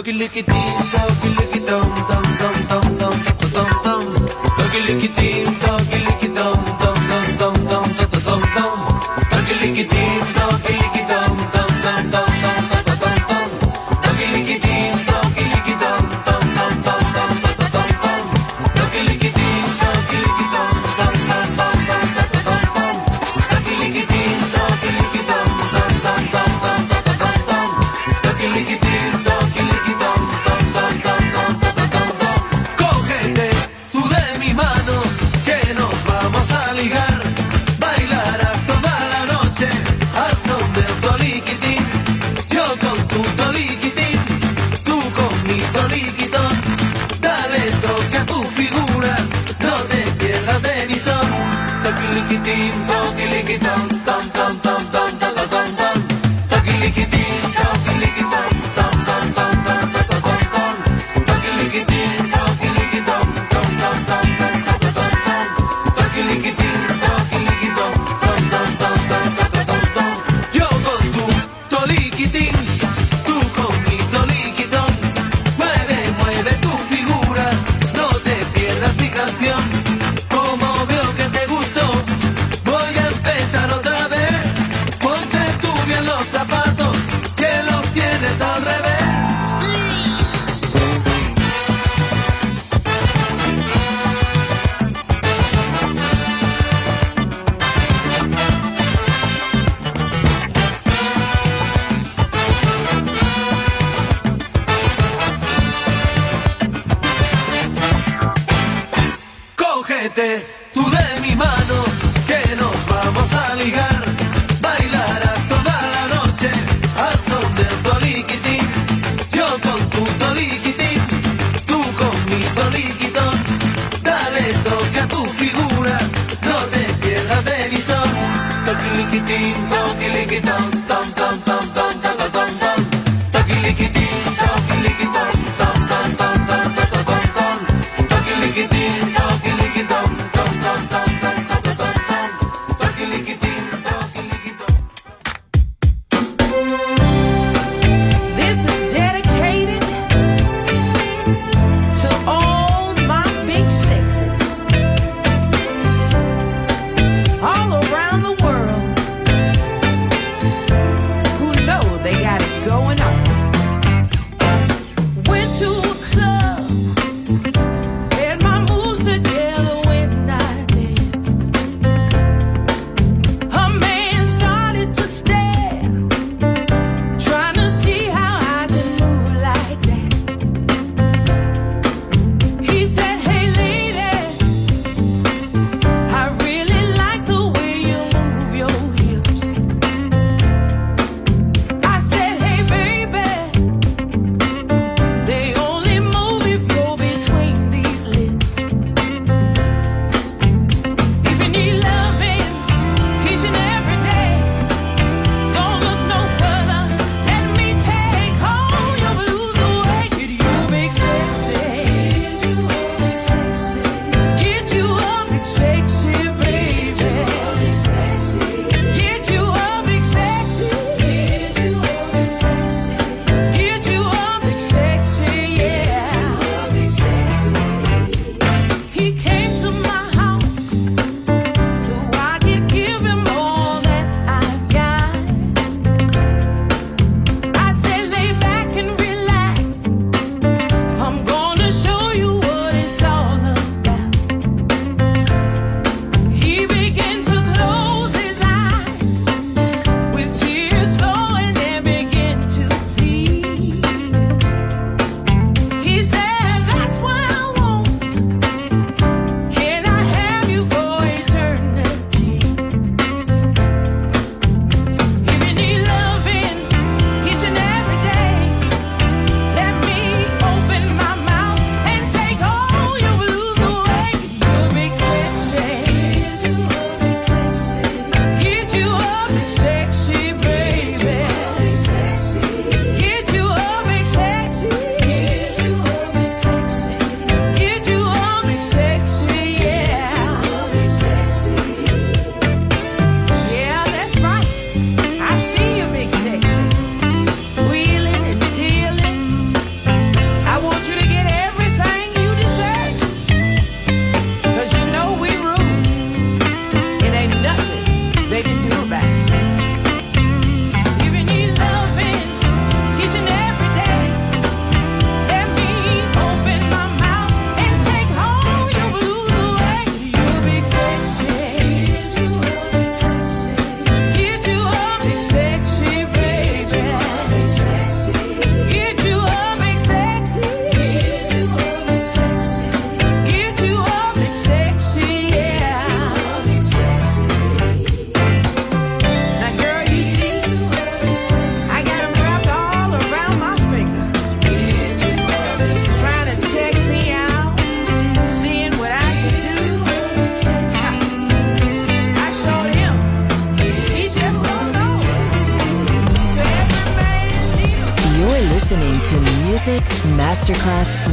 Dum dum dum dum dum dum dum dum dum dum dum dum dum. Doggy licky dee.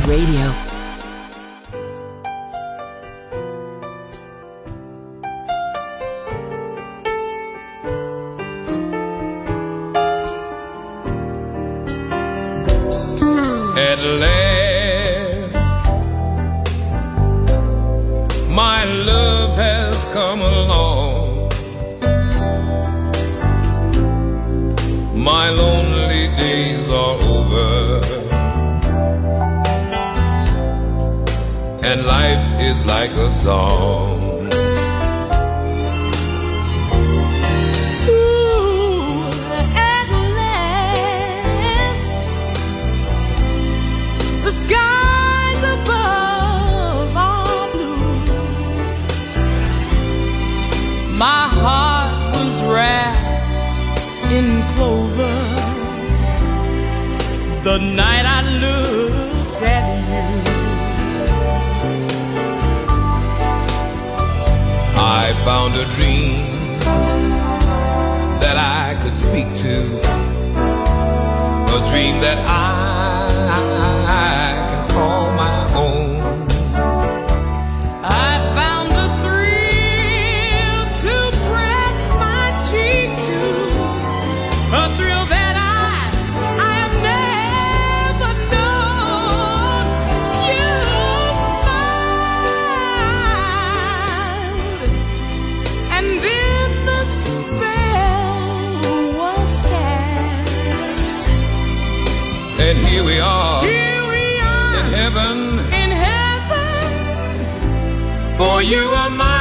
Radio. you are mine.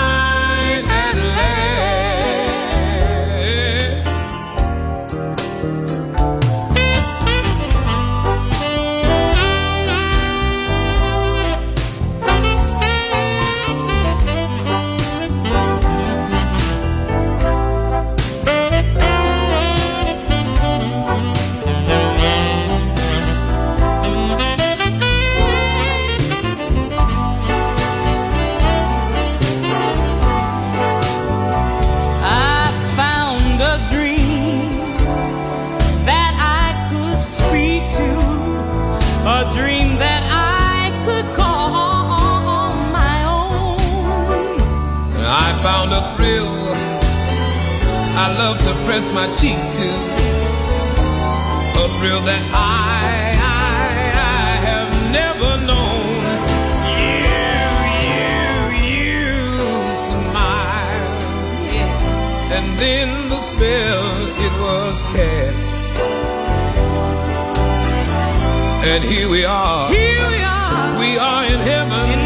press my cheek to a thrill that I, I, I have never known. You, you, you smile, and then the spell it was cast, and here we are. Here we are. We are in heaven. In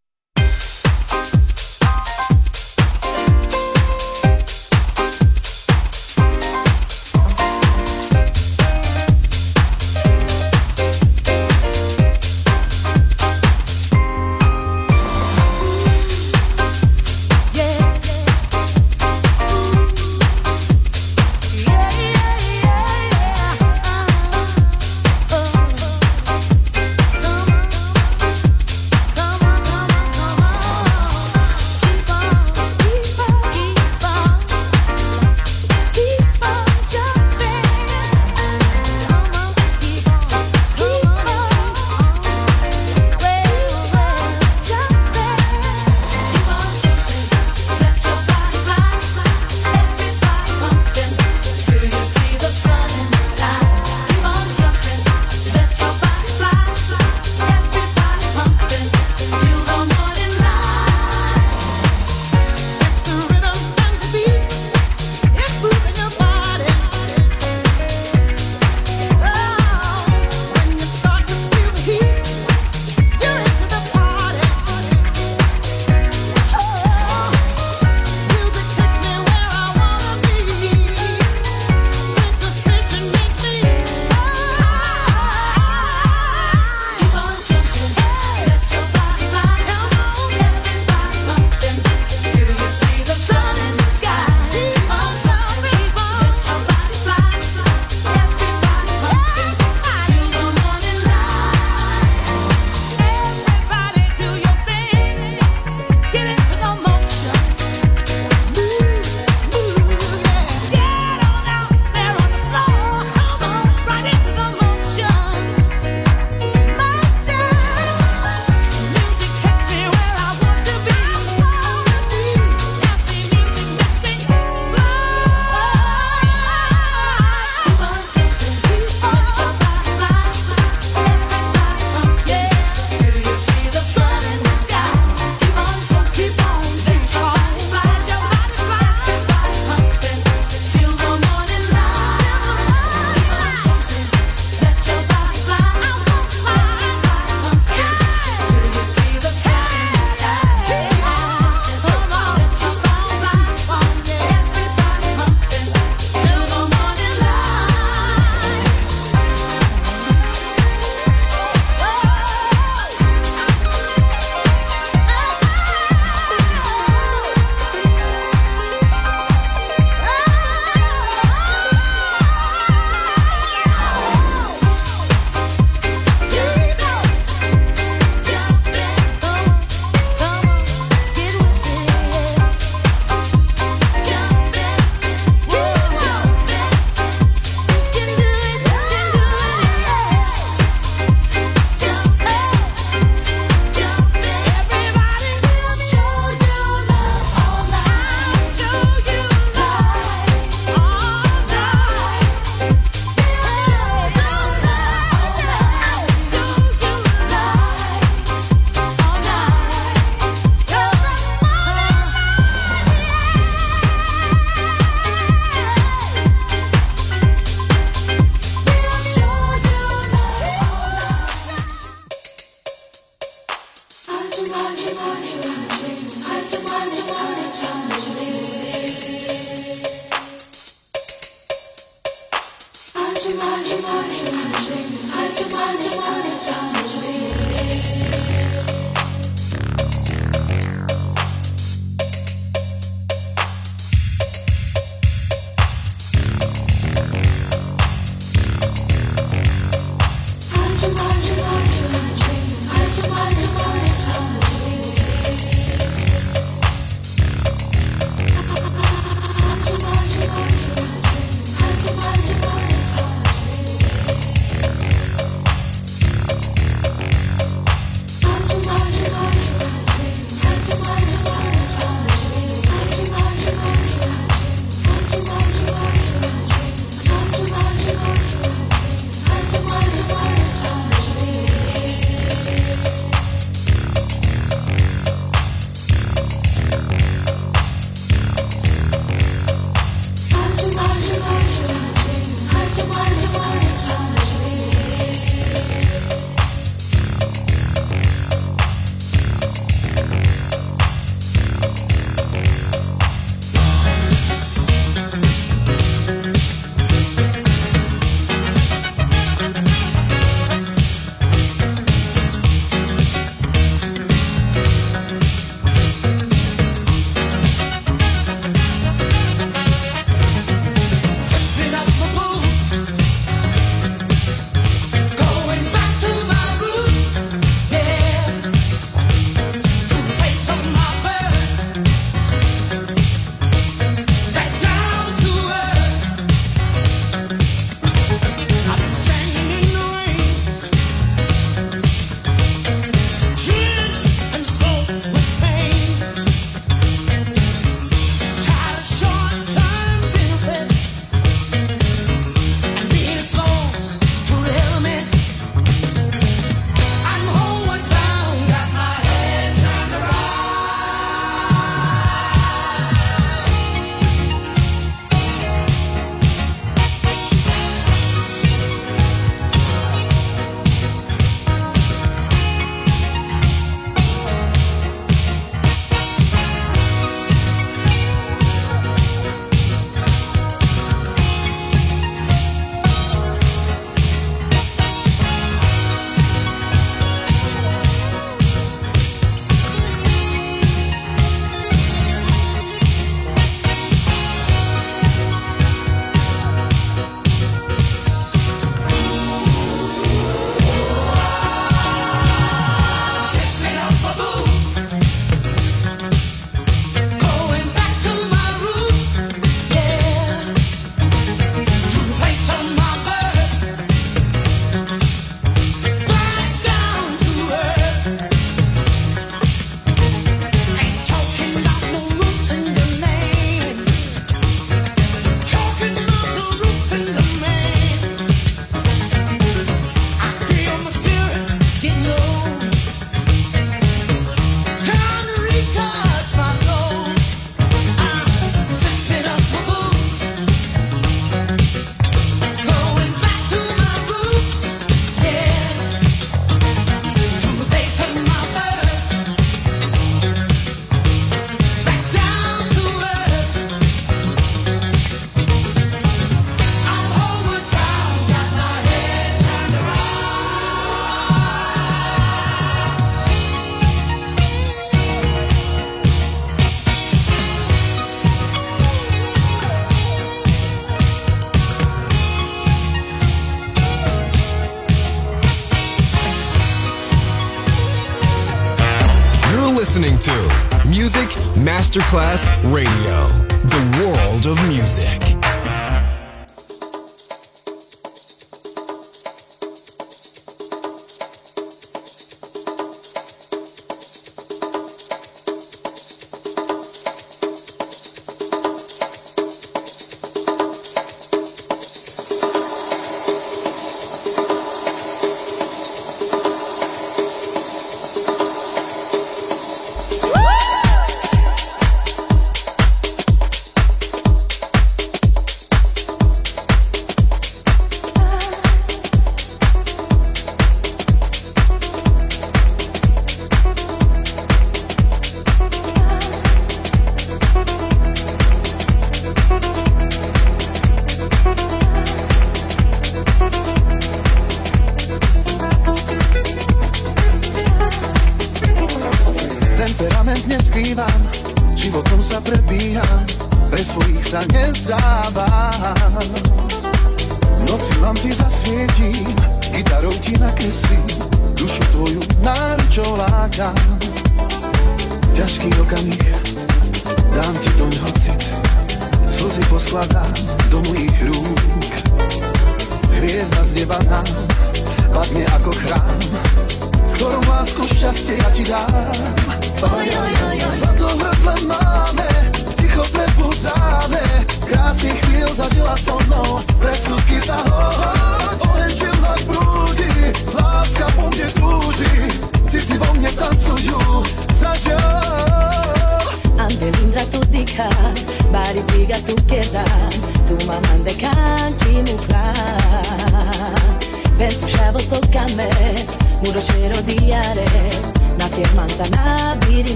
Masterclass Radio,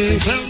Tell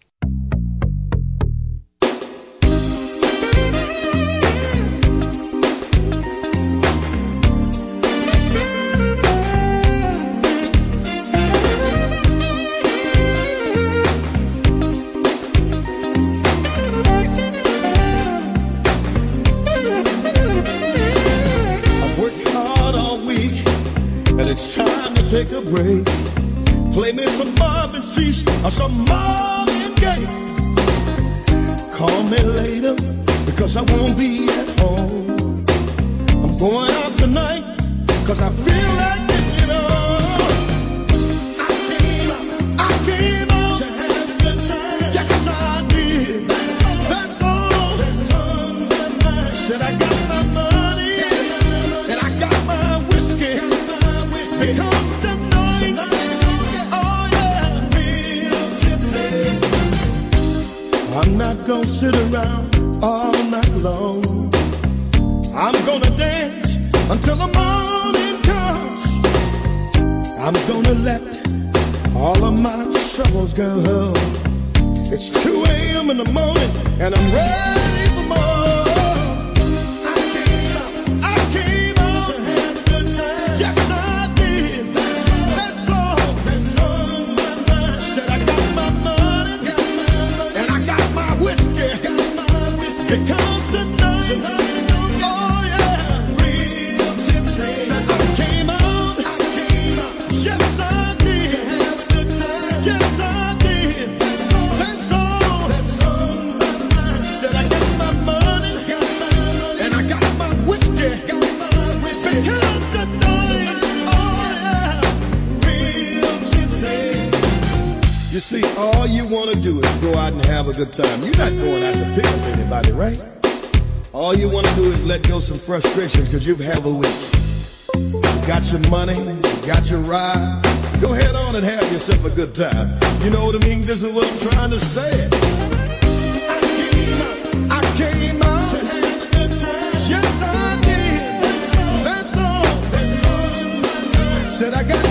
a break. Play me some Marvin Cease or some Marvin Gaye. Call me later because I won't be at home. I'm going out tonight because I feel girl. It's 2 a.m. in the morning, and I'm ready. time. You're not going out to pick up anybody, right? All you want to do is let go some frustrations because you've had a week. You got your money, you got your ride. Go head on and have yourself a good time. You know what I mean? This is what I'm trying to say. I came out, I came out to have a good time. Yes, I did. That's all. That's all. Said I got.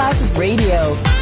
Masterclass Radio,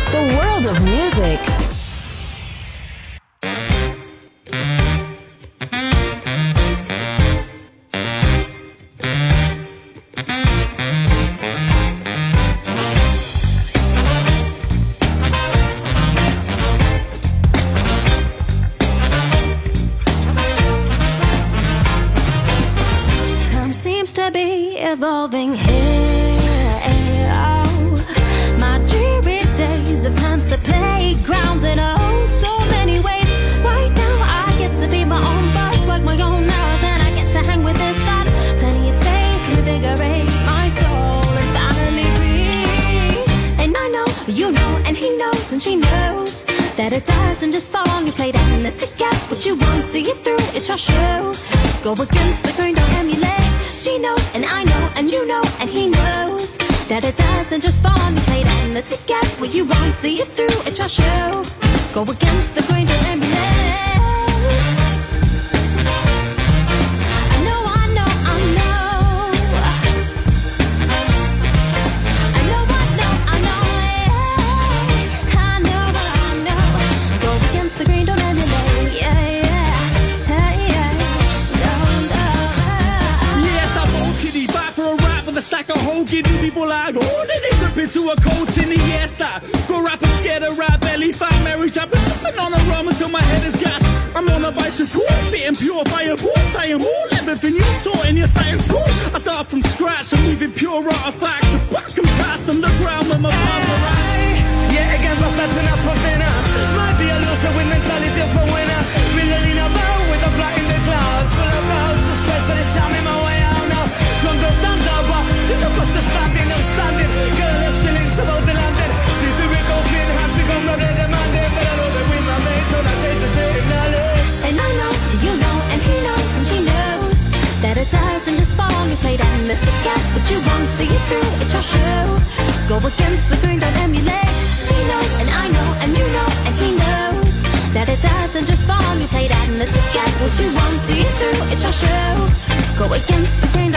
it doesn't just fall on your plate and to get what you want, see it through, it's your show. Go against the grain, don't emulate. She knows, and I know, and you know, and he knows that it doesn't just fall on your plate and to get what you want, see it through, it's your show. Go against the grain, don't emulate. People oh then they grip into a coat in the air start Go rap and scared of rap belly fat marriage I've been sipping on a rum until my head is gas. I'm on a bicycle spitting pure fireball Saying all everything you taught in your science school. I start from scratch I'm leaving pure artifacts. To back and pass on the ground with my father. Yeah, again, but that's enough for dinner. Might be a loser with mentality of a winner. Feeling about with a fly in the clouds. Full of doubts, especially time in my way a bus standing. Girl, feelings about the landing. Feeling has become demanding. But I know that my mates, so that they just say knowledge. And I know, you know, and he knows, and she knows that it doesn't just fall on your plate and let it get what you want, see it through, it's your show. Go against the grain, don't emulate. She knows, and I know, and you know, and he knows that it doesn't just fall on your plate and let it get what you want, see it through, it's your show. Go against the grain,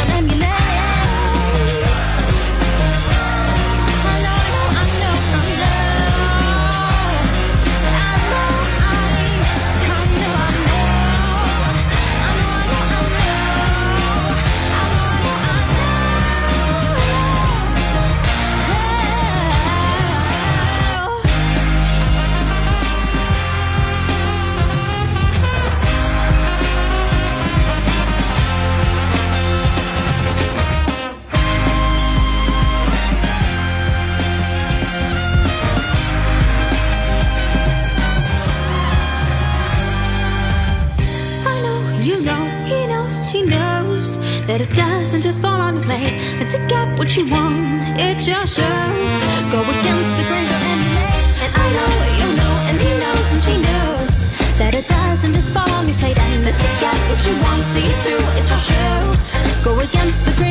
just fall on your plate. And to get what you want, it's your show. Go against the grain of emulate. And I know, you know, and he knows, and she knows that it doesn't just fall on your plate. And to get what you want, see it through, it's your show. Go against the grain,